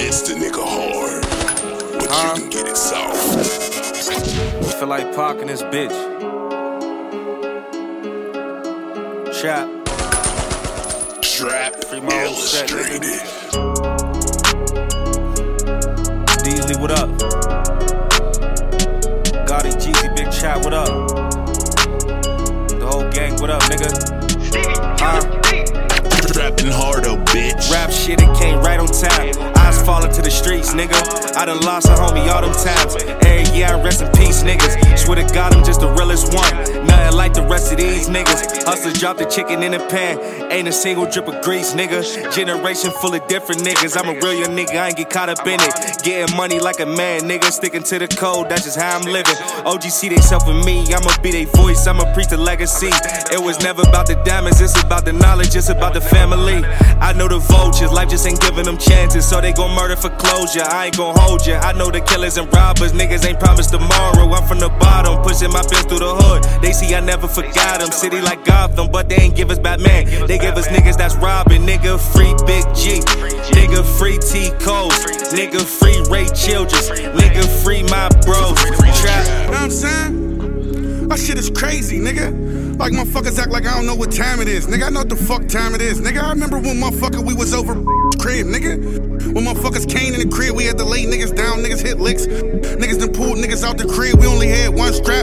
It's the nigga hard, but Huh? you can get it soft. Feel like parking this bitch. Trap. Trap old set, nigga. I done lost a homie all them times. Niggas. Drop the chicken in the pan. Ain't a single drip of grease, nigga. Generation full of different niggas. I'm a real young nigga, I ain't get caught up in it. Getting money like a man, nigga. Sticking to the code, that's just how I'm living. OG see they self in me. I'ma be their voice, I'ma preach the legacy. It was never about the diamonds, it's about the knowledge, it's about the family. I know the vultures, life just ain't giving them chances, so they gon' murder for closure. I ain't gon' hold ya. I know the killers and robbers, niggas ain't promised tomorrow. I'm from the bottom, pushing my fist through the hood. They see I never forgot them. City like Gotham, but they ain't give us Batman. They give us niggas that's robbing. Nigga free Big G, nigga free T Cole, nigga free Ray Childress, nigga free my bros. Trap. know what I'm saying? That shit is crazy, nigga. Like motherfuckers act like I don't know what time it is. Nigga, I know what the fuck time it is. Nigga, I remember when motherfucker we was over crib, nigga. When motherfuckers came in the crib, we had to lay niggas down, niggas hit licks. Niggas done pulled niggas out the crib, we only had one strap,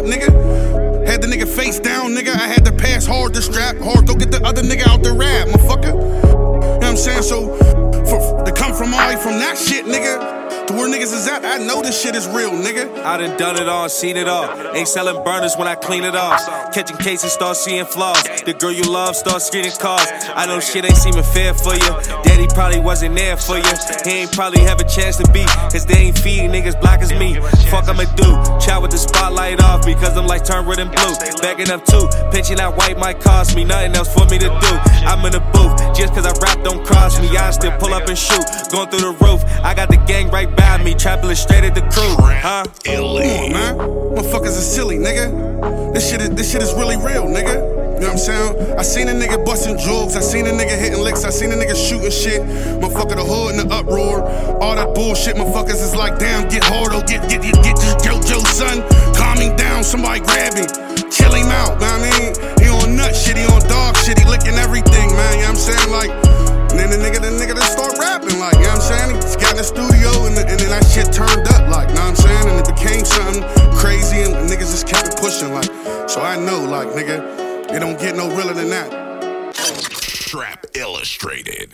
strap, hard, go get the other nigga out the rap, motherfucker. You know what I'm saying? So, for, to come from all from that shit, nigga, where niggas is at, I know this shit is real, nigga. I done done it all, seen it all. Ain't selling burners when I clean it off. Catching cases, start seeing flaws. The girl you love, start screening cars. I know shit ain't seeming fair for you. Daddy probably wasn't there for you. He ain't probably have a chance to be. Cause they ain't feeding niggas black as me. Fuck I'ma do. Chat with the spotlight off because I'm like turn red and blue. Backing up too. Pitching that white might cost me nothing else for me to do. I'm in the booth. Just cause I rap don't cross me. I still pull up and shoot. Going through the roof. I got the gang right by me. Trapping straight at the crew. Huh? Come on, man. Motherfuckers is silly, nigga. This shit is this shit is really real, nigga. You know what I'm saying? I seen a nigga busting drugs. I seen a nigga hitting licks. I seen a nigga shooting shit. Motherfucker, the hood in the uproar. All that bullshit, motherfuckers is like, damn, get hard, oh, get, get, get, get this JoJo son. Calm down, somebody grab him. That shit turned up, like, know what I'm saying? And it became something crazy and niggas just kept it pushing, like. So I know, like, nigga, it don't get no realer than that. Trap illustrated.